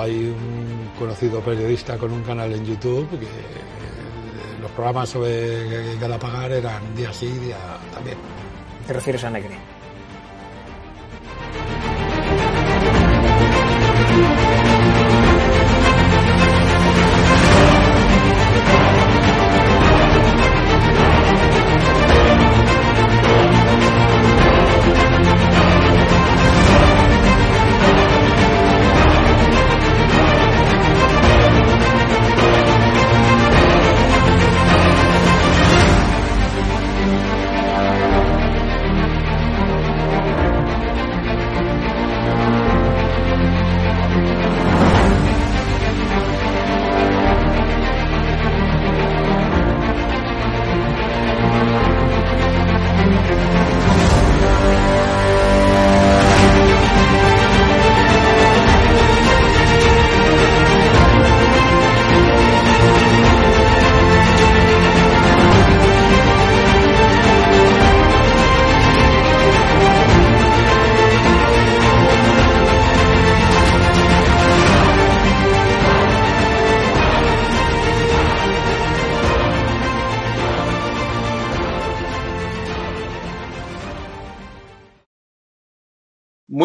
hay un conocido periodista con un canal en YouTube que eh, los programas sobre Galapagar eran día sí, día también. ¿Te refieres a Negri?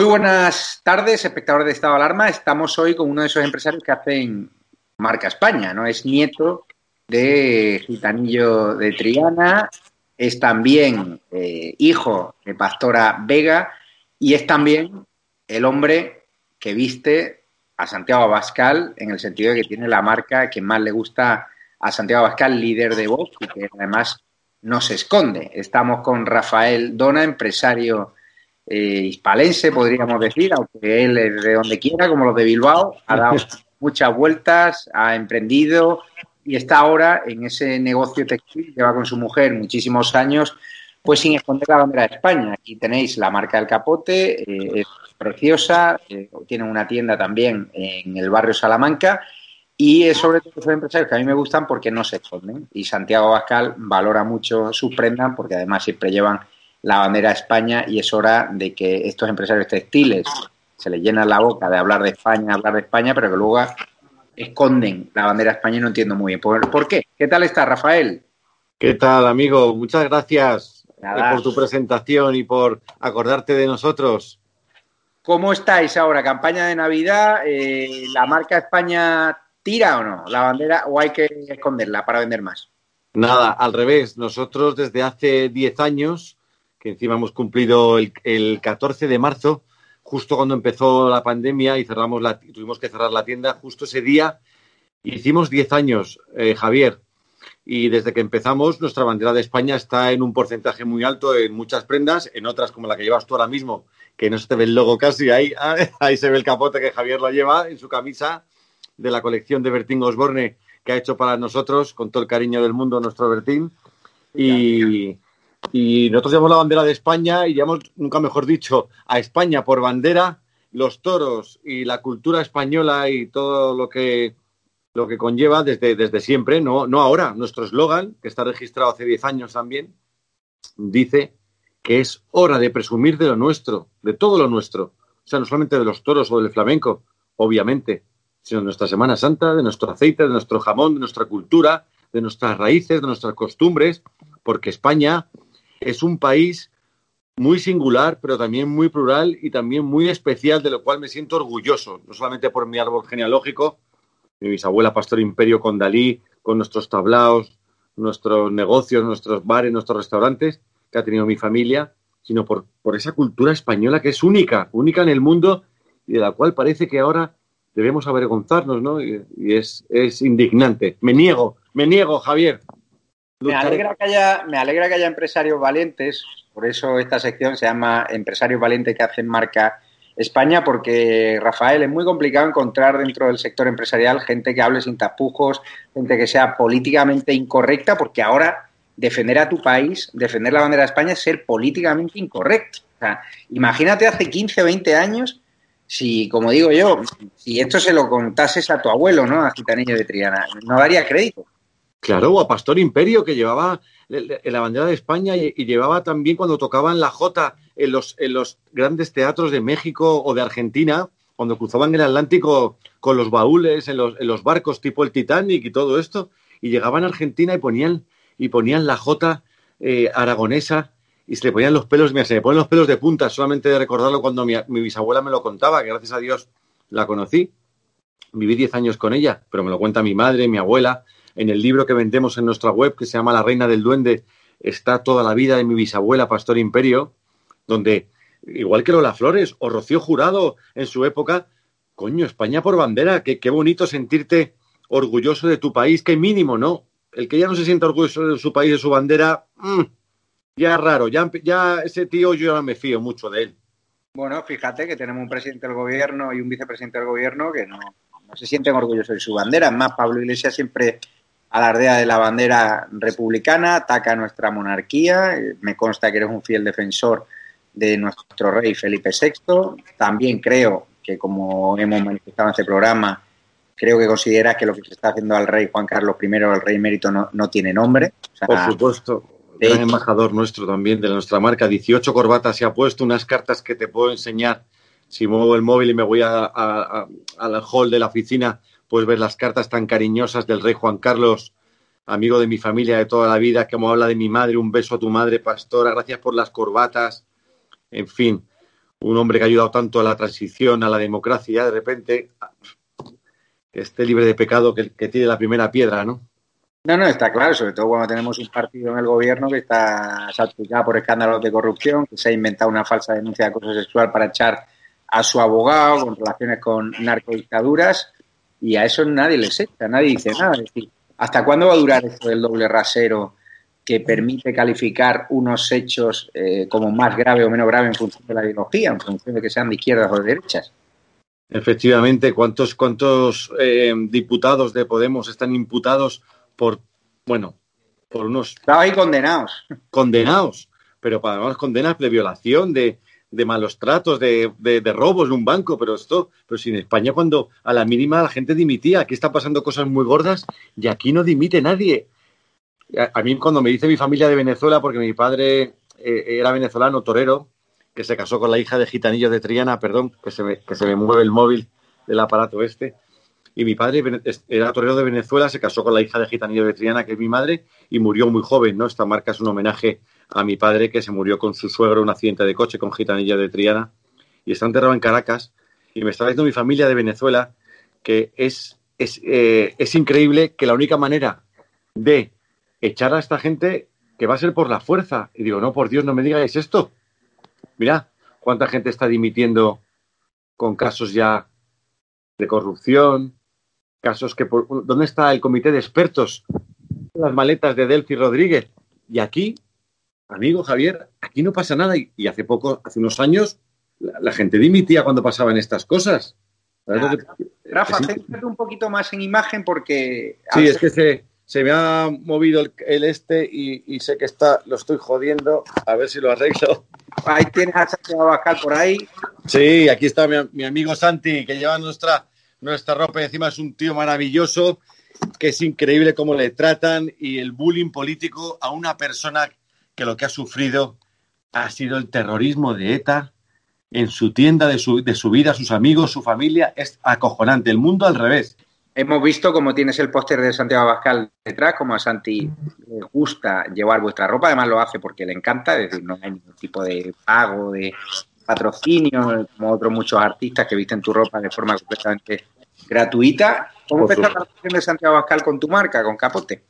Buenas tardes, espectadores de Estado de Alarma. Estamos hoy con uno de esos empresarios que hacen marca España, ¿no? Es nieto de Gitanillo de Triana, es también eh, hijo de Pastora Vega y es también el hombre que viste a Santiago Abascal en el sentido de que tiene la marca que más le gusta a Santiago Abascal, líder de Vox y que además no se esconde. Estamos con Rafael Dona, empresario eh, hispalense, podríamos decir, aunque él es de donde quiera, como los de Bilbao, ha dado muchas vueltas, ha emprendido y está ahora en ese negocio textil, lleva con su mujer muchísimos años, pues sin esconder la bandera de España. Aquí tenéis la marca del capote, eh, es preciosa, eh, tiene una tienda también en el barrio Salamanca y es sobre todo esos empresarios que a mí me gustan porque no se esconden. Y Santiago Bascal valora mucho sus prendas porque además siempre llevan la bandera de España y es hora de que estos empresarios textiles se les llena la boca de hablar de España, hablar de España, pero que luego esconden la bandera de España y no entiendo muy bien. ¿Por, qué? ¿Qué tal está, Rafael? ¿Qué tal, amigo? Muchas gracias por tu presentación y por acordarte de nosotros. ¿Cómo estáis ahora? ¿Campaña de Navidad? Eh, ¿La marca España tira o no? ¿La bandera o hay que esconderla para vender más? Nada, al revés. Nosotros desde hace 10 años que encima hemos cumplido el, el 14 de marzo, justo cuando empezó la pandemia y cerramos tuvimos que cerrar la tienda, justo ese día hicimos 10 años, eh, Javier. Y desde que empezamos, nuestra bandera de España está en un porcentaje muy alto en muchas prendas, en otras como la que llevas tú ahora mismo, que no se te ve el logo casi, ahí, ahí se ve el capote que Javier lo lleva en su camisa de la colección de Bertín Osborne que ha hecho para nosotros, con todo el cariño del mundo, nuestro Bertín. Y, y nosotros llevamos la bandera de España y llevamos, nunca mejor dicho, a España por bandera los toros y la cultura española y todo lo que, lo que conlleva desde, desde siempre, no, no ahora. Nuestro eslogan, que está registrado hace 10 años también, dice que es hora de presumir de lo nuestro, de todo lo nuestro. O sea, no solamente de los toros o del flamenco, obviamente, sino de nuestra Semana Santa, de nuestro aceite, de nuestro jamón, de nuestra cultura, de nuestras raíces, de nuestras costumbres, porque España es un país muy singular, pero también muy plural y también muy especial, de lo cual me siento orgulloso, no solamente por mi árbol genealógico, mi bisabuela Pastor Imperio con Dalí, con nuestros tablaos, nuestros negocios, nuestros bares, nuestros restaurantes que ha tenido mi familia, sino por, por esa cultura española que es única, única en el mundo y de la cual parece que ahora debemos avergonzarnos, ¿no? Y, es, es, indignante. Me niego, me niego, Javier. Me alegra, que haya, me alegra que haya empresarios valientes, por eso esta sección se llama Empresarios valientes que hacen marca España, porque Rafael es muy complicado encontrar dentro del sector empresarial gente que hable sin tapujos, gente que sea políticamente incorrecta, porque ahora defender a tu país, defender la bandera de España es ser políticamente incorrecto. O sea, imagínate hace 15 o 20 años si, como digo yo, si esto se lo contases a tu abuelo, ¿no? A Gitanillo de Triana, no daría crédito. Claro, o a Pastor Imperio, que llevaba la bandera de España y, llevaba también cuando tocaban la Jota en los, en los grandes teatros de México o de Argentina, cuando cruzaban el Atlántico con los baúles en los, en los barcos tipo el Titanic y todo esto, y llegaban a Argentina y ponían y ponían la jota eh, aragonesa y se le ponían los pelos, mira, se me ponen los pelos de punta solamente de recordarlo cuando mi, bisabuela me lo contaba, que gracias a Dios la conocí. Viví 10 años con ella, pero me lo cuenta mi madre, mi abuela. En el libro que vendemos en nuestra web, que se llama La Reina del Duende, está toda la vida de mi bisabuela, Pastor Imperio, donde, igual que Lola Flores o Rocío Jurado en su época, coño, España por bandera, qué, qué bonito sentirte orgulloso de tu país, qué mínimo, ¿no? el que ya no se sienta orgulloso de su país, de su bandera, mm, ya es raro, ya, ya ese tío yo no me fío mucho de él. Bueno, fíjate que tenemos un presidente del gobierno y un vicepresidente del gobierno que no, se sienten orgullosos de su bandera. Más, Pablo Iglesias siempre alardea de la bandera republicana, ataca a nuestra monarquía. Me consta que eres un fiel defensor de nuestro rey Felipe VI. También creo que, como hemos manifestado en este programa, creo que considera que lo que se está haciendo al rey Juan Carlos I, el rey emérito, no, no tiene nombre. Por supuesto, gran embajador nuestro también de nuestra marca. 18 corbatas se ha puesto, unas cartas que te puedo enseñar. Si muevo el móvil y me voy a, al hall de la oficina, puedes ver las cartas tan cariñosas del rey Juan Carlos, amigo de mi familia de toda la vida, como habla de mi madre, un beso a tu madre, pastora, gracias por las corbatas. En fin, un hombre que ha ayudado tanto a la transición, a la democracia, de repente que esté libre de pecado, que, que tire la primera piedra, ¿no? No, no, está claro, sobre todo cuando tenemos un partido en el gobierno que está salpicado por escándalos de corrupción, que se ha inventado una falsa denuncia de acoso sexual para echar a su abogado con relaciones con narcodictaduras y a eso nadie le echa, nadie dice nada. Es decir, ¿hasta cuándo va a durar esto del doble rasero que permite calificar unos hechos eh, como más grave o menos grave en función de la ideología, en función de que sean de izquierdas o de derechas? Efectivamente, ¿cuántos, cuántos eh, diputados de Podemos están imputados por, bueno, por unos... Estaban ahí condenados. Condenados, pero para más condenas de violación, de, de malos tratos, de, de, de, robos en un banco, pero esto, pero si en España cuando a la mínima la gente dimitía, aquí están pasando cosas muy gordas y aquí no dimite nadie. A, mí cuando me dice mi familia de Venezuela, porque mi padre eh, era venezolano, torero, que se casó con la hija de Gitanillo de Triana, perdón, que se me, que se me mueve el móvil del aparato este. Y mi padre era torero de Venezuela, se casó con la hija de Gitanillo de Triana, que es mi madre, y murió muy joven, ¿no? Esta marca es un homenaje a mi padre, que se murió con su suegro en un accidente de coche con Gitanillo de Triana, y está enterrado en Caracas. Y me está diciendo mi familia de Venezuela que es, es, eh, es increíble que la única manera de echar a esta gente que va a ser por la fuerza. Y digo, no, por Dios, no me digáis esto. Mira, cuánta gente está dimitiendo con casos ya de corrupción, casos que... Por, ¿Dónde está el comité de expertos? Las maletas de Delphi Rodríguez. Y aquí, amigo Javier, aquí no pasa nada. Y, y hace poco, hace unos años, la, la, gente dimitía cuando pasaban estas cosas. Ah, Rafa, céntrate un poquito más en imagen porque... Sí, es que se, se me ha movido el, el este y, y, sé que está, lo estoy jodiendo. A ver si lo arreglo. Ahí tienes a Abascal por ahí. Sí, aquí está mi, mi, amigo Santi, que lleva nuestra, nuestra ropa y encima es un tío maravilloso, que es increíble cómo le tratan y el bullying político a una persona que lo que ha sufrido ha sido el terrorismo de ETA en su tienda, de su, de su vida, sus amigos, su familia. Es acojonante. El mundo al revés. Hemos visto cómo tienes el póster de Santiago Abascal detrás, como a Santi le gusta llevar vuestra ropa, además lo hace porque le encanta, es decir, no hay ningún tipo de pago, de patrocinio, como otros muchos artistas que visten tu ropa de forma completamente gratuita. ¿Cómo empezó la relación de Santiago Abascal con tu marca, con Capote?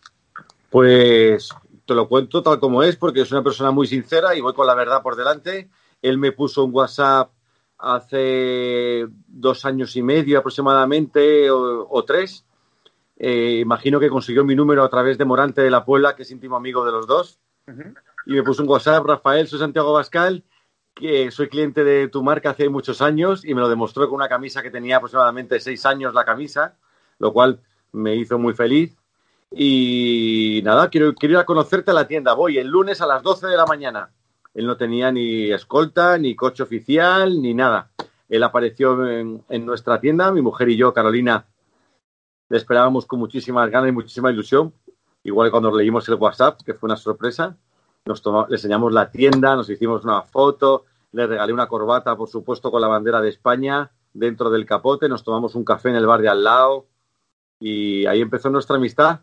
Pues te lo cuento tal como es, porque es una persona muy sincera y voy con la verdad por delante. Él me puso un WhatsApp hace dos años y medio aproximadamente o, tres. Eh, imagino que consiguió mi número a través de Morante de la Puebla, que es íntimo amigo de los dos. Y me puso un WhatsApp, Rafael, soy Santiago Bascal, que soy cliente de tu marca hace muchos años y me lo demostró con una camisa que tenía aproximadamente seis años la camisa, lo cual me hizo muy feliz. Y nada, quiero, ir a conocerte a la tienda. Voy el lunes a las 12 de la mañana. Él no tenía ni escolta, ni coche oficial, ni nada. Él apareció en, nuestra tienda, mi mujer y yo, Carolina, le esperábamos con muchísimas ganas y muchísima ilusión. Igual que cuando leímos el WhatsApp, que fue una sorpresa. Nos le enseñamos la tienda, nos hicimos una foto, le regalé una corbata, por supuesto, con la bandera de España dentro del capote, nos tomamos un café en el bar de al lado y ahí empezó nuestra amistad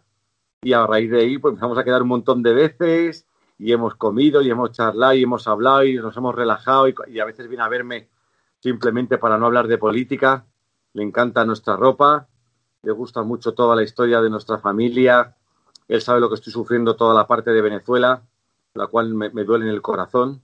y a raíz de ahí pues empezamos a quedar un montón de veces y hemos comido y hemos charlado y hemos hablado y nos hemos relajado y, a veces viene a verme simplemente para no hablar de política. Le encanta nuestra ropa, le gusta mucho toda la historia de nuestra familia. Él sabe lo que estoy sufriendo toda la parte de Venezuela, la cual me, duele en el corazón.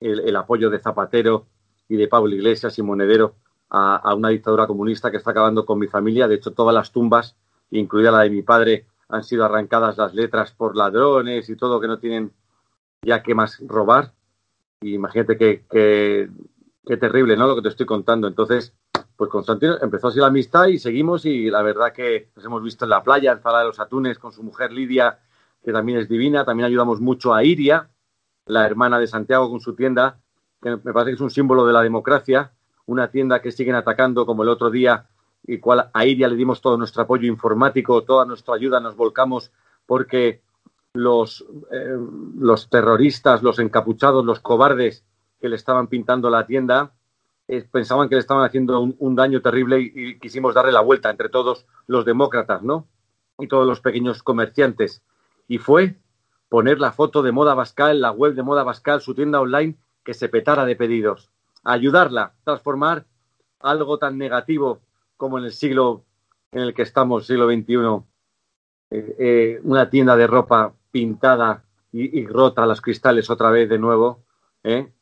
El, apoyo de Zapatero y de Pablo Iglesias y Monedero a, a, una dictadura comunista que está acabando con mi familia. De hecho, todas las tumbas, incluida la de mi padre, han sido arrancadas las letras por ladrones y todo que no tienen ya que más robar. Y imagínate qué que, terrible, ¿no? Lo que te estoy contando. Entonces, pues Constantino empezó así la amistad y seguimos y la verdad que nos hemos visto en la playa, en Zala de los Atunes, con su mujer Lidia, que también es divina. También ayudamos mucho a Iria, la hermana de Santiago, con su tienda, que me parece que es un símbolo de la democracia. Una tienda que siguen atacando como el otro día y cual a Iria le dimos todo nuestro apoyo informático, toda nuestra ayuda, nos volcamos porque los, eh, los terroristas, los encapuchados, los cobardes que le estaban pintando la tienda, eh, pensaban que le estaban haciendo un, daño terrible y, quisimos darle la vuelta entre todos los demócratas, ¿no? Y todos los pequeños comerciantes. Y fue poner la foto de Moda Bascal, la web de Moda Bascal, su tienda online, que se petara de pedidos. Ayudarla, transformar algo tan negativo como en el siglo en el que estamos, siglo XXI, eh, eh, una tienda de ropa pintada y, rota los cristales otra vez de nuevo, ¿eh?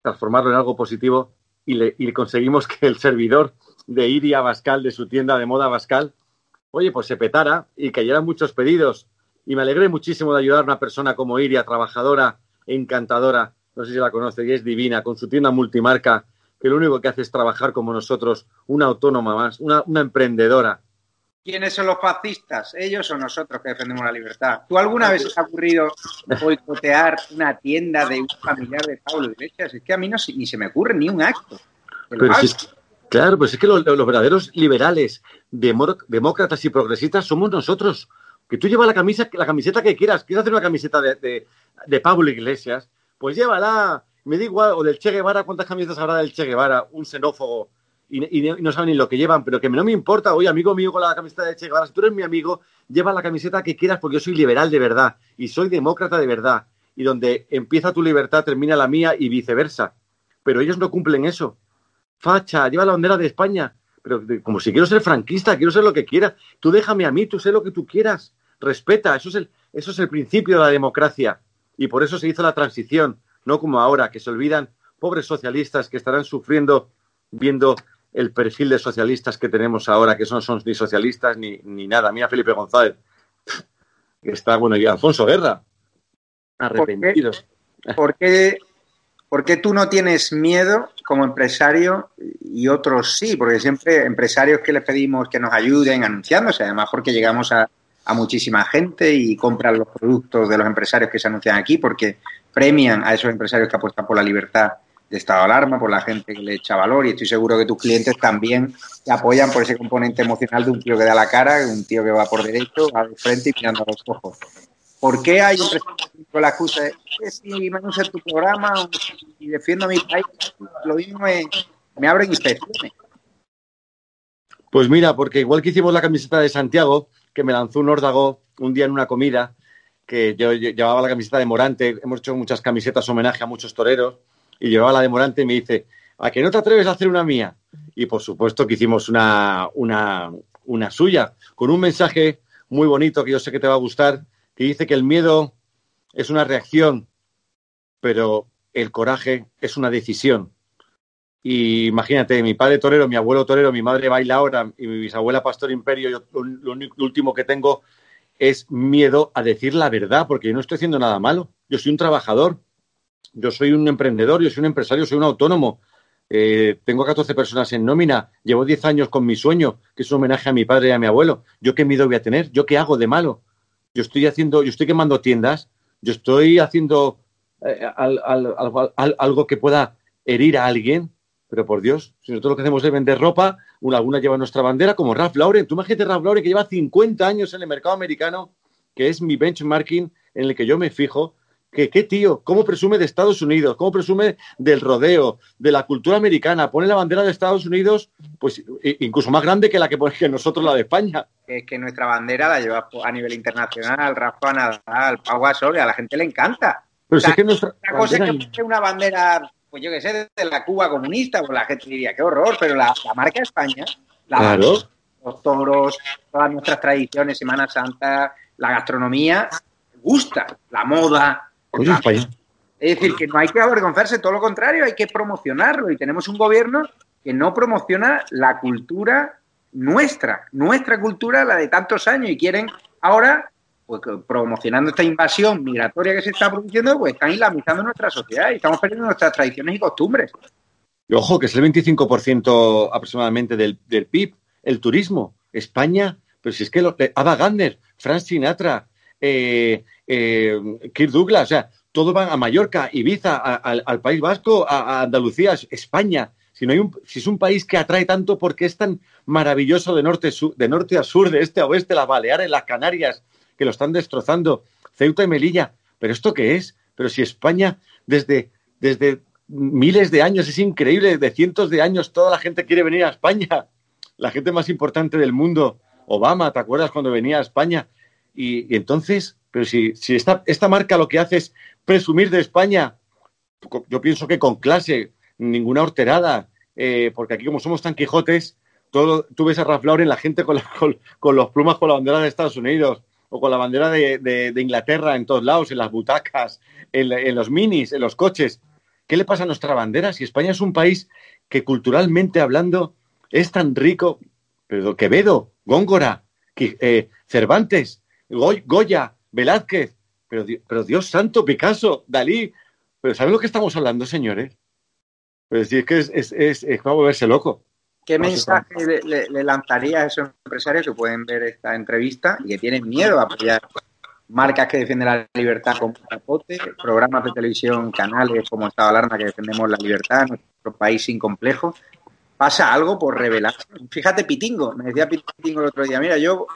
transformarlo en algo positivo y, le, y conseguimos que el servidor de Iria Bascal, de su tienda de moda Bascal, oye, pues se petara y cayeran muchos pedidos. Y me alegré muchísimo de ayudar a una persona como Iria, trabajadora, encantadora, no sé si la conoce, y es divina, con su tienda multimarca que lo único que hace es trabajar como nosotros, una autónoma más, una, emprendedora. ¿Quiénes son los fascistas? ¿Ellos o nosotros que defendemos la libertad? ¿Tú alguna vez te ha ocurrido boicotear una tienda de un familiar de Pablo Iglesias? Es que a mí no, ni se me ocurre ni un acto. claro, pues es que los, verdaderos liberales, demócratas y progresistas somos nosotros. Que tú llevas la, camisa, la camiseta que quieras. ¿Quieres hacer una camiseta de, de, de Pablo Iglesias? Pues llévala me da igual, o del Che Guevara, ¿cuántas camisetas habrá del Che Guevara? Un xenófobo. Y, no saben ni lo que llevan, pero que no me importa, oye, amigo mío con la camiseta de Che Guevara, si tú eres mi amigo, lleva la camiseta que quieras porque yo soy liberal de verdad y soy demócrata de verdad. Y donde empieza tu libertad, termina la mía y viceversa. Pero ellos no cumplen eso. Facha, lleva la bandera de España. Pero como si quiero ser franquista, quiero ser lo que quiera. Tú déjame a mí, tú sé lo que tú quieras. Respeta, eso es el, eso es el principio de la democracia. Y por eso se hizo la transición no como ahora, que se olvidan, pobres socialistas que estarán sufriendo viendo el perfil de socialistas que tenemos ahora, que no son ni socialistas ni, ni nada. Mira Felipe González, que está, bueno, y Alfonso Guerra, arrepentidos. ¿Por qué, ¿Por qué tú no tienes miedo como empresario y otros sí? Porque siempre empresarios que les pedimos que nos ayuden anunciándose, además porque llegamos a, a muchísima gente y compran los productos de los empresarios que se anuncian aquí porque premian a esos empresarios que apuestan por la libertad de estado de alarma, por la gente que le echa valor y estoy seguro que tus clientes también te apoyan por ese componente emocional de un tío que da la cara, un tío que va por derecho, va de frente y mirando a los ojos. ¿Por qué hay empresarios con la excusa de que si me anuncia tu programa y defiendo mi país, lo mismo me, me abren inspecciones? Pues mira, porque igual que hicimos la camiseta de Santiago, que me lanzó un órdago un día en una comida, que yo llevaba la camiseta de Morante, hemos hecho muchas camisetas homenaje a muchos toreros, y llevaba la de Morante y me dice, ¿a que no te atreves a hacer una mía? Y por supuesto que hicimos una, una, una suya, con un mensaje muy bonito que yo sé que te va a gustar, que dice que el miedo es una reacción, pero el coraje es una decisión. Y imagínate, mi padre torero, mi abuelo torero, mi madre baila ahora y mi bisabuela pastor imperio, yo, lo, último que tengo es miedo a decir la verdad, porque yo no estoy haciendo nada malo. Yo soy un trabajador, yo soy un emprendedor, yo soy un empresario, soy un autónomo. Eh, tengo 14 personas en nómina, llevo 10 años con mi sueño, que es un homenaje a mi padre y a mi abuelo. ¿Yo qué miedo voy a tener? ¿Yo qué hago de malo? Yo estoy haciendo, yo estoy quemando tiendas, yo estoy haciendo eh, algo que pueda herir a alguien, pero por Dios, si nosotros lo que hacemos es vender ropa, una, alguna lleva nuestra bandera, como Ralph Lauren. Tú imagínate Ralph Lauren que lleva 50 años en el mercado americano, que es mi benchmarking en el que yo me fijo, que qué tío, cómo presume de Estados Unidos, cómo presume del rodeo, de la cultura americana, pone la bandera de Estados Unidos, pues incluso más grande que la que pone nosotros la de España. Es que nuestra bandera la lleva a nivel internacional, Rafa Nadal, Pau Gasol, a la gente le encanta. Pero si es que nuestra cosa es que una bandera pues yo qué sé, de la Cuba comunista, pues la gente diría, qué horror, pero la, marca España, los toros, todas nuestras tradiciones, Semana Santa, la gastronomía, gusta, la moda. Es decir, que no hay que avergonzarse, todo lo contrario, hay que promocionarlo. Y tenemos un gobierno que no promociona la cultura nuestra, nuestra cultura, la de tantos años, y quieren ahora pues promocionando esta invasión migratoria que se está produciendo, pues están islamizando nuestra sociedad y estamos perdiendo nuestras tradiciones y costumbres. Y ojo, que es el 25% aproximadamente del, PIB, el turismo. España, pero si es que lo, Ada Gardner, Frank Sinatra, eh, eh, Kirk Douglas, o sea, todo van a Mallorca, Ibiza, al País Vasco, a, Andalucía, España. Si, no hay un, si es un país que atrae tanto porque es tan maravilloso de norte, de norte a sur, de este a oeste, las Baleares, las Canarias, que lo están destrozando, Ceuta y Melilla. ¿Pero esto qué es? Pero si España desde, desde miles de años, es increíble, de cientos de años, toda la gente quiere venir a España. La gente más importante del mundo, Obama, ¿te acuerdas cuando venía a España? Y, entonces, pero si, si esta, esta marca lo que hace es presumir de España, yo pienso que con clase, ninguna horterada, eh, porque aquí como somos tan quijotes, todo, tú ves a Ralph Lauren, la gente con, con, con los plumas con la bandera de Estados Unidos, o con la bandera de, Inglaterra en todos lados, en las butacas, en, los minis, en los coches. ¿Qué le pasa a nuestra bandera? Si España es un país que culturalmente hablando es tan rico, pero Quevedo, Góngora, eh, Cervantes, Goya, Velázquez, pero, Dios santo, Picasso, Dalí, pero ¿saben lo que estamos hablando, señores? Pues sí, es que es, es, es, es para volverse loco. ¿Qué mensaje le, lanzaría a esos empresarios que pueden ver esta entrevista y que tienen miedo a apoyar marcas que defienden la libertad como Capote, programas de televisión, canales como Estado Alarma que defendemos la libertad, nuestro país sin complejo? ¿Pasa algo por revelar? Fíjate, Pitingo, me decía Pitingo el otro día, mira, yo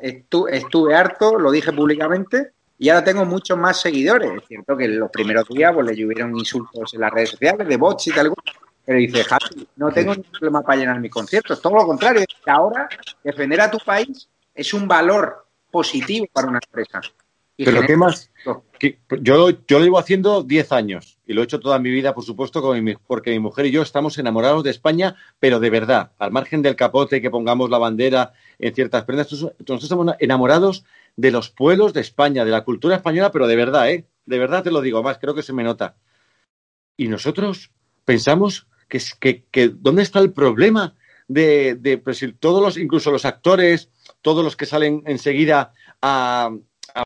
estuve, harto, lo dije públicamente, y ahora tengo muchos más seguidores. Es cierto que en los primeros días pues, le llovieron insultos en las redes sociales de bots y tal, pero dice, Javi, no tengo ningún problema para llenar mis conciertos. Todo lo contrario, ahora defender a tu país es un valor positivo para una empresa. pero ¿qué más? yo, yo lo llevo haciendo 10 años y lo he hecho toda mi vida, por supuesto, porque mi mujer y yo estamos enamorados de España, pero de verdad, al margen del capote, que pongamos la bandera en ciertas prendas, nosotros estamos enamorados de los pueblos de España, de la cultura española, pero de verdad, ¿eh? De verdad te lo digo, más creo que se me nota. Y nosotros pensamos que, que, ¿dónde está el problema de, de pues, todos los, incluso los actores, todos los que salen enseguida a,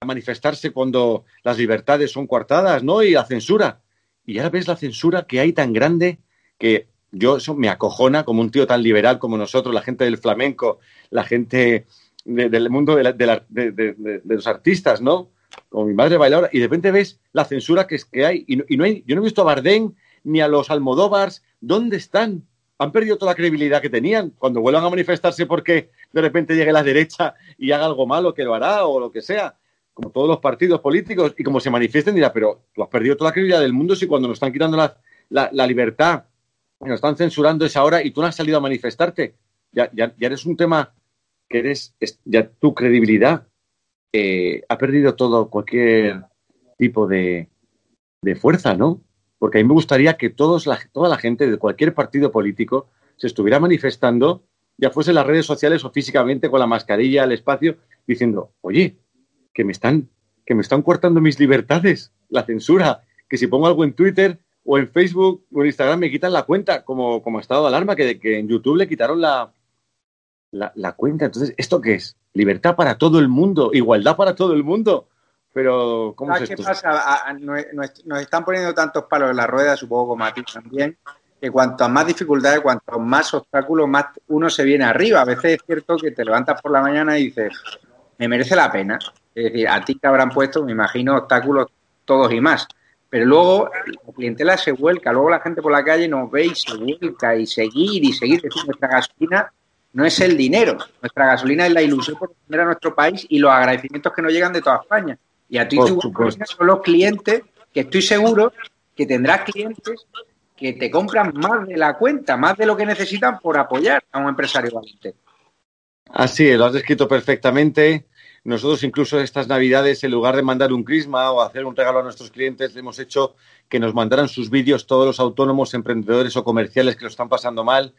manifestarse cuando las libertades son coartadas, ¿no? Y la censura. Y ahora ves la censura que hay tan grande que yo eso me acojona como un tío tan liberal como nosotros, la gente del flamenco, la gente del mundo de, de, los artistas, ¿no? Como mi madre bailadora, y de repente ves la censura que, que hay, y, no, y no hay, yo no he visto a Bardén ni a los Almodóvars, ¿dónde están? Han perdido toda la credibilidad que tenían. Cuando vuelvan a manifestarse porque de repente llegue la derecha y haga algo malo, que lo hará o lo que sea, como todos los partidos políticos, y como se manifiesten, dirá, pero tú has perdido toda la credibilidad del mundo si cuando nos están quitando la, libertad, nos están censurando esa hora y tú no has salido a manifestarte. ya, ya, ya eres un tema que eres, ya tu credibilidad eh, ha perdido todo, cualquier tipo de, de, fuerza, ¿no? Porque a mí me gustaría que todos toda la gente de cualquier partido político se estuviera manifestando, ya fuese en las redes sociales o físicamente con la mascarilla, el espacio, diciendo, oye, que me están, que me están cortando mis libertades, la censura, que si pongo algo en Twitter o en Facebook o en Instagram me quitan la cuenta, como, como estado de alarma, que, que en YouTube le quitaron la, la, la, cuenta. Entonces, ¿esto qué es? Libertad para todo el mundo, igualdad para todo el mundo. Pero, ¿cómo es ¿Qué pasa? nos, están poniendo tantos palos en la rueda, supongo como a ti también, que cuanto más dificultades, cuanto más obstáculos, más uno se viene arriba. A veces es cierto que te levantas por la mañana y dices, me merece la pena. Es decir, a ti te habrán puesto, me imagino, obstáculos todos y más. Pero luego la clientela se vuelca, luego la gente por la calle nos ve y se vuelca y seguir y seguir. Es decir, nuestra gasolina no es el dinero. Nuestra gasolina es la ilusión por tener a nuestro país y los agradecimientos que nos llegan de toda España. Y a ti tu son los clientes que estoy seguro que tendrás clientes que te compran más de la cuenta, más de lo que necesitan por apoyar a un empresario valiente. Así es, lo has descrito perfectamente. Nosotros incluso estas navidades, en lugar de mandar un crisma o hacer un regalo a nuestros clientes, hemos hecho que nos mandaran sus vídeos todos los autónomos, emprendedores o comerciales que lo están pasando mal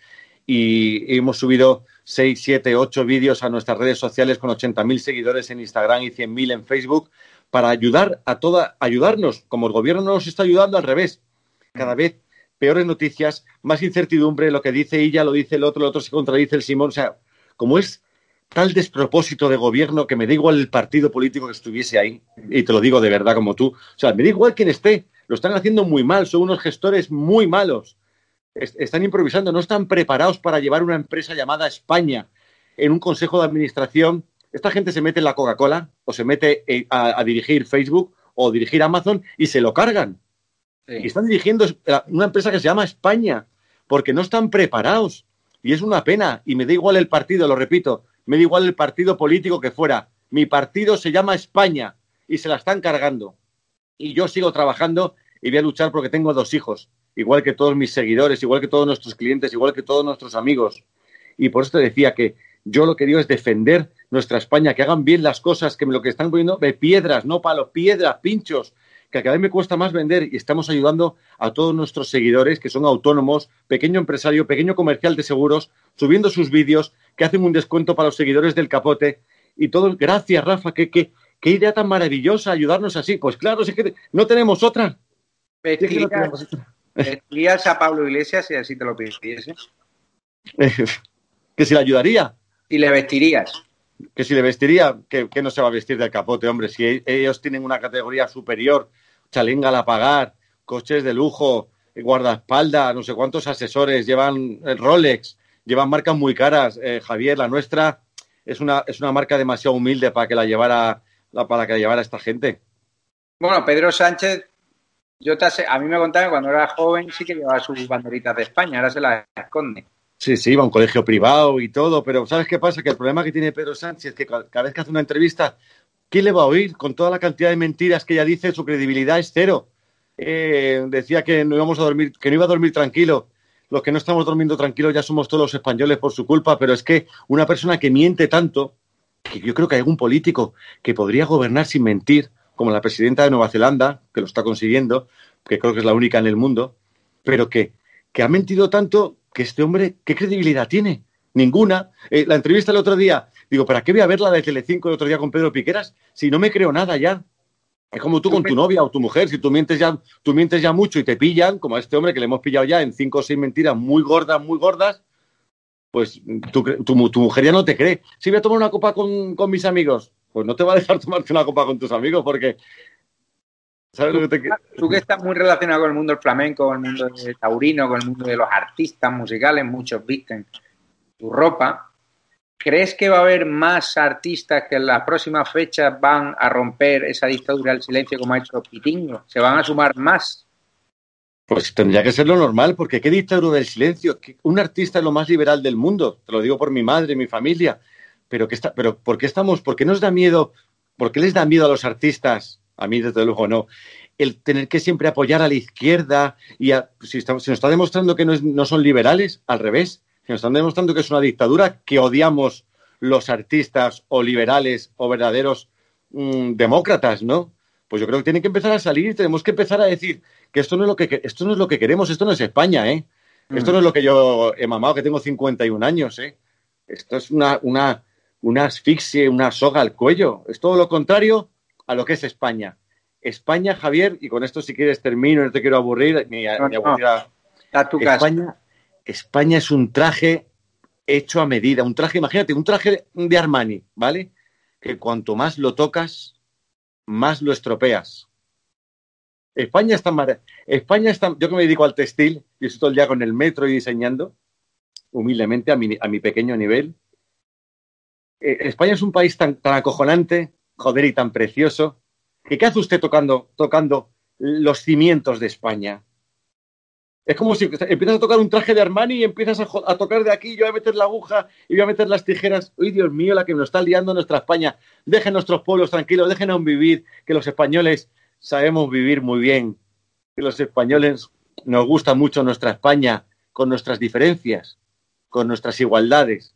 y hemos subido 6, 7, 8 vídeos a nuestras redes sociales con 80.000 seguidores en Instagram y 100.000 en Facebook para ayudar a toda, ayudarnos, como el gobierno nos está ayudando al revés. Cada vez peores noticias, más incertidumbre, lo que dice ella lo dice el otro, el otro se contradice el Simón. O sea, como es tal despropósito de gobierno que me da igual el partido político que estuviese ahí, y te lo digo de verdad como tú, o sea, me da igual quién esté, lo están haciendo muy mal, son unos gestores muy malos están improvisando, no están preparados para llevar una empresa llamada España en un consejo de administración. Esta gente se mete en la Coca-Cola o se mete eh, a, dirigir Facebook o dirigir Amazon y se lo cargan. Y están dirigiendo una empresa que se llama España porque no están preparados. Y es una pena. Y me da igual el partido, lo repito, me da igual el partido político que fuera. Mi partido se llama España y se la están cargando. Y yo sigo trabajando y voy a luchar porque tengo dos hijos igual que todos mis seguidores, igual que todos nuestros clientes, igual que todos nuestros amigos. Y por eso te decía que yo lo que digo es defender nuestra España, que hagan bien las cosas, que lo que están poniendo de piedras, no palos, piedras, pinchos, que cada vez me cuesta más vender y estamos ayudando a todos nuestros seguidores que son autónomos, pequeño empresario, pequeño comercial de seguros, subiendo sus vídeos, que hacen un descuento para los seguidores del capote y todo. Gracias, Rafa, qué, qué, qué idea tan maravillosa ayudarnos así. Pues claro, es que no tenemos otra. ¿Vestirías a Pablo Iglesias si así te lo pidiese? que si le ayudaría. ¿Y le vestirías? Que si le vestiría, que, no se va a vestir del capote, hombre. Si e-, ellos tienen una categoría superior, chalinga a pagar, coches de lujo, guardaespaldas, no sé cuántos asesores, llevan Rolex, llevan marcas muy caras. Eh, Javier, la nuestra es una, es una marca demasiado humilde para que la llevara, para que la llevara esta gente. Bueno, Pedro Sánchez yo te a mí me contaban que cuando era joven sí que llevaba sus banderitas de España, ahora se las esconde. Sí, sí, iba a un colegio privado y todo, pero ¿sabes qué pasa? Que el problema que tiene Pedro Sánchez es que cada vez que hace una entrevista, ¿quién le va a oír? Con toda la cantidad de mentiras que ella dice, su credibilidad es cero. Eh, decía que no íbamos a dormir, que no iba a dormir tranquilo. Los que no estamos durmiendo tranquilos ya somos todos los españoles por su culpa, pero es que una persona que miente tanto, que yo creo que hay algún político que podría gobernar sin mentir, como la presidenta de Nueva Zelanda, que lo está consiguiendo, que creo que es la única en el mundo, pero que, que ha mentido tanto que este hombre, ¿qué credibilidad tiene? Ninguna. Eh, la entrevista el otro día, digo, ¿para qué voy a ver la de Telecinco el otro día con Pedro Piqueras si no me creo nada ya? Es como tú con tu novia o tu mujer, si tú mientes ya, tú mientes ya mucho y te pillan, como a este hombre que le hemos pillado ya en cinco o seis mentiras muy gordas, muy gordas, pues tu, tu, mujer ya no te cree. Si voy a tomar una copa con, con mis amigos, pues no te va a dejar tomarte una copa con tus amigos porque... ¿sabes tú, lo que te... tú que estás muy relacionado con el mundo del flamenco, con el mundo del taurino, con el mundo de los artistas musicales, muchos visten tu ropa. ¿Crees que va a haber más artistas que en las próximas fechas van a romper esa dictadura del silencio como ha hecho Pitingo? ¿Se van a sumar más? Pues tendría que ser lo normal, porque ¿qué dictadura del silencio? Un artista es lo más liberal del mundo, te lo digo por mi madre, mi familia pero, está, pero ¿por qué estamos, por qué nos da miedo, por qué les da miedo a los artistas? A mí, desde luego, no. El tener que siempre apoyar a la izquierda y si, estamos, si nos está demostrando que no, no son liberales, al revés, nos están demostrando que es una dictadura, que odiamos los artistas o liberales o verdaderos mm, demócratas, ¿no? Pues yo creo que tienen que empezar a salir y tenemos que empezar a decir que esto no es lo que, esto no es lo que queremos, esto no es España, ¿eh? Esto no es lo que yo he mamado, que tengo 51 años, ¿eh? Esto es una, una, una asfixia, una soga al cuello. Es todo lo contrario a lo que es España. España, Javier, y con esto si quieres termino, no te quiero aburrir, ni, aburrir a, España, España es un traje hecho a medida, un traje, imagínate, un traje de Armani, ¿vale? Que cuanto más lo tocas, más lo estropeas. España está, España está, yo que me dedico al textil y estoy todo el día con el metro y diseñando, humildemente a mi, a mi pequeño nivel. Eh, España es un país tan, tan acojonante, joder, y tan precioso, ¿qué hace usted tocando, tocando los cimientos de España? Es como si empiezas a tocar un traje de Armani y empiezas a, tocar de aquí, yo voy a meter la aguja y voy a meter las tijeras. ¡Uy, Dios mío, la que nos está liando nuestra España! Dejen nuestros pueblos tranquilos, déjenos vivir, que los españoles sabemos vivir muy bien, que los españoles nos gusta mucho nuestra España con nuestras diferencias, con nuestras igualdades.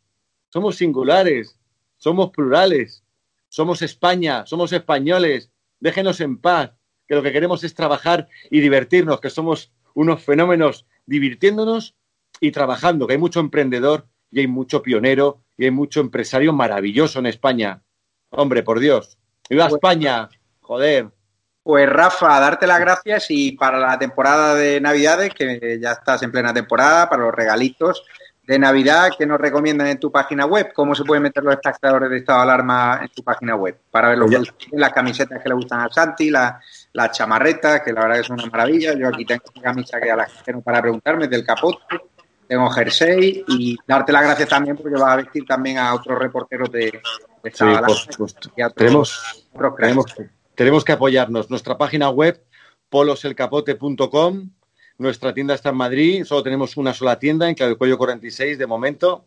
Somos singulares, somos plurales, somos España, somos españoles, déjenos en paz, que lo que queremos es trabajar y divertirnos, que somos unos fenómenos divirtiéndonos y trabajando, que hay mucho emprendedor y hay mucho pionero y hay mucho empresario maravilloso en España. Hombre, por Dios. ¡Viva pues, España! Joder. Pues Rafa, darte las gracias y para la temporada de Navidades, que ya estás en plena temporada, para los regalitos de Navidad, ¿qué nos recomiendan en tu página web? ¿Cómo se pueden meter los espectadores de estado de alarma en tu página web? Para ver los, las camisetas que le gustan a Santi, la, las chamarretas, que la verdad que son una maravilla. Yo aquí tengo una camisa que a la gente no para preguntarme, del capote, tengo jersey y darte las gracias también porque vas a vestir también a otros reporteros de, de sí, por supuesto. tenemos, tenemos, que apoyarnos. Nuestra página web, poloselcapote.com, nuestra tienda está en Madrid, solo tenemos una sola tienda en Claudio Cuello 46 de momento.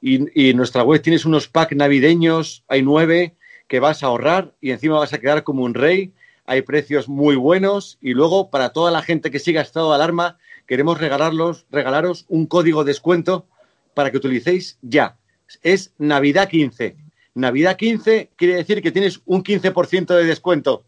Y, y nuestra web tienes unos packs navideños, hay nueve, que vas a ahorrar y encima vas a quedar como un rey hay precios muy buenos y luego para toda la gente que siga estado de alarma queremos regalarlos, regalaros un código de descuento para que utilicéis ya. Es Navidad 15. Navidad 15 quiere decir que tienes un 15% de descuento.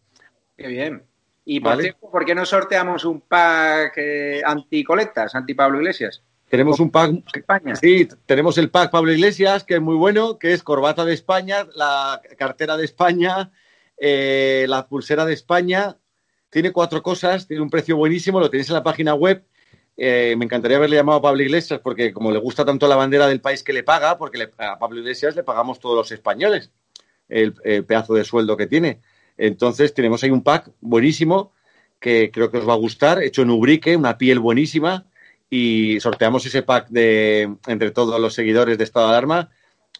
Qué bien. Y por, ¿por qué no sorteamos un pack eh, anti-colectas, anti-Pablo Iglesias? Tenemos un pack. España. Sí, tenemos el pack Pablo Iglesias, que es muy bueno, que es corbata de España, la cartera de España, eh, la pulsera de España tiene cuatro cosas, tiene un precio buenísimo, lo tenéis en la página web. Eh, me encantaría haberle llamado a Pablo Iglesias porque como le gusta tanto la bandera del país que le paga, porque a Pablo Iglesias le pagamos todos los españoles el, pedazo de sueldo que tiene. Entonces tenemos ahí un pack buenísimo que creo que os va a gustar, hecho en Ubrique, una piel buenísima y sorteamos ese pack de entre todos los seguidores de Estado de Alarma,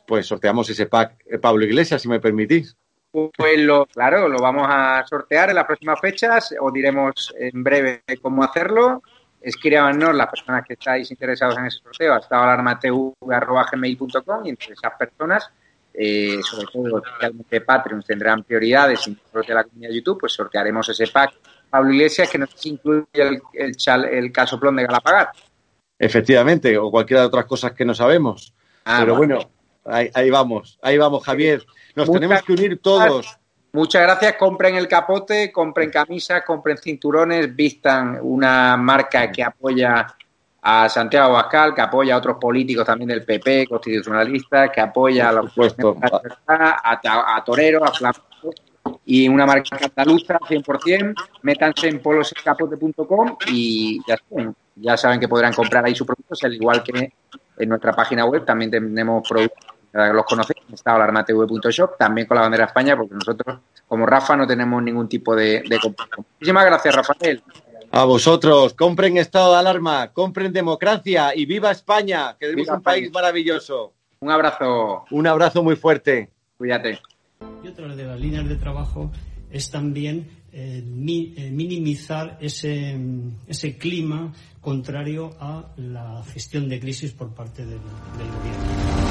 pues sorteamos ese pack eh, Pablo Iglesias, si me permitís. Pues lo, claro, lo vamos a sortear en las próximas fechas, os diremos en breve cómo hacerlo. Escríbanos las personas que estáis interesados en ese sorteo a estadoalarmatv.gmail.com y entre esas personas, eh, sobre todo especialmente Patreon, tendrán prioridades en de la comunidad de YouTube, pues sortearemos ese pack. Pablo Iglesias, que nos incluye el, el, el casoplón de Galapagar. Efectivamente, o cualquiera de otras cosas que no sabemos. Ah, Pero bueno, ahí, ahí, vamos, ahí vamos, Javier. Nos tenemos que unir todos. Muchas gracias. Compren el capote, compren camisas, compren cinturones, vistan una marca que apoya a Santiago Abascal, que apoya a otros políticos también del PP, constitucionalistas, que apoya a los a, a, Torero, a Flamenco y una marca andaluza 100%. Métanse en poloscapote.com y ya saben, ya saben que podrán comprar ahí sus productos, al igual que en nuestra página web también tenemos productos los conocéis, está alarmatv.shop, también con la bandera de España, porque nosotros, como Rafa, no tenemos ningún tipo de, de Muchísimas gracias, Rafael. A vosotros, compren estado de alarma, compren democracia y viva España, que tenemos un país maravilloso. Un abrazo. Un abrazo muy fuerte. Cuídate. Y otra de las líneas de trabajo es también eh, eh, minimizar ese, ese clima contrario a la gestión de crisis por parte del, del gobierno.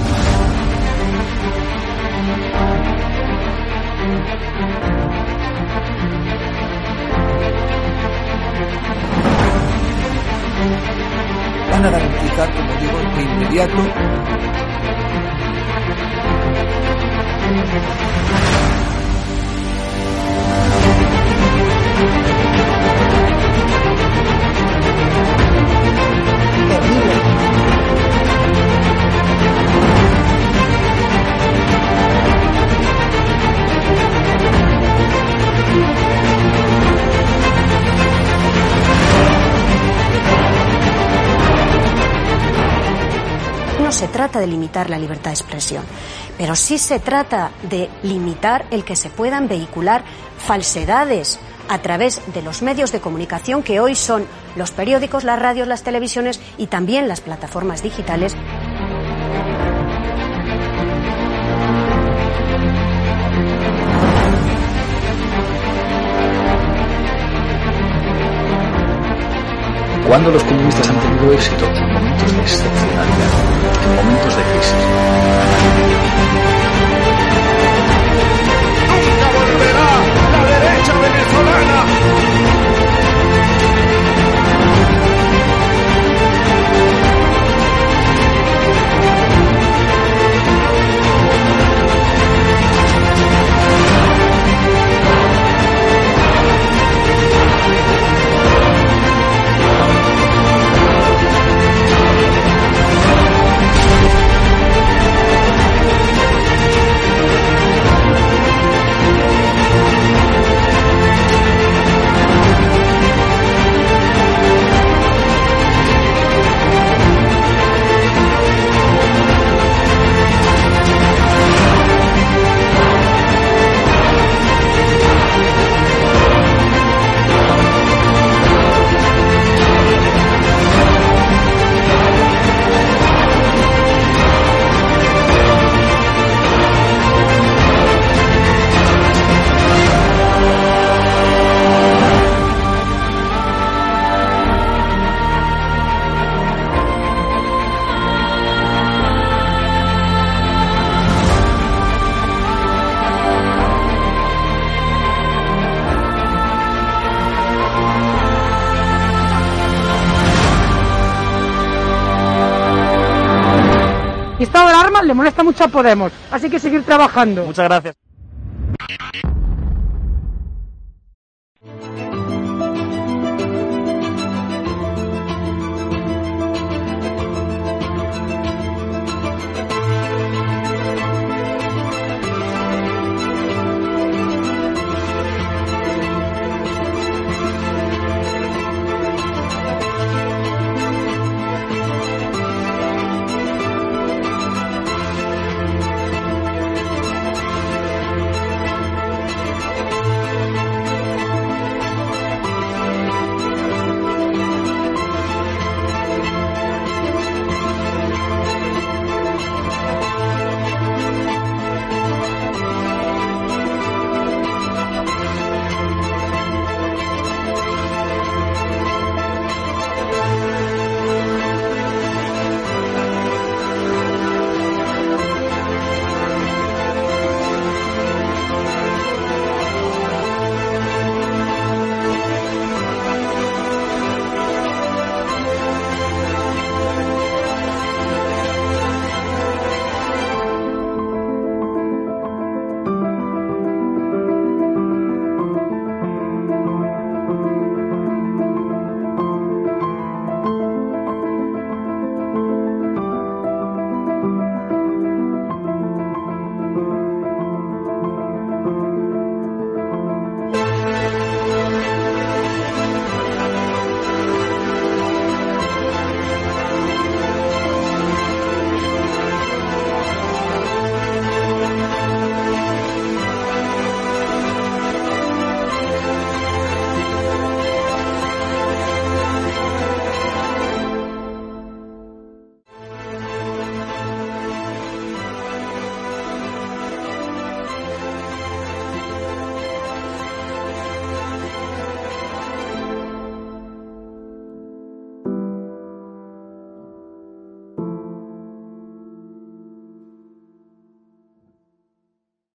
A garantizar, como digo, de inmediato no se trata de limitar la libertad de expresión, pero sí se trata de limitar el que se puedan vehicular falsedades a través de los medios de comunicación que hoy son los periódicos, las radios, las televisiones y también las plataformas digitales. ¿Cuándo los comunistas han tenido éxito? En momentos de excepcionalidad, momentos de crisis. Podemos, así que seguir trabajando. Muchas gracias.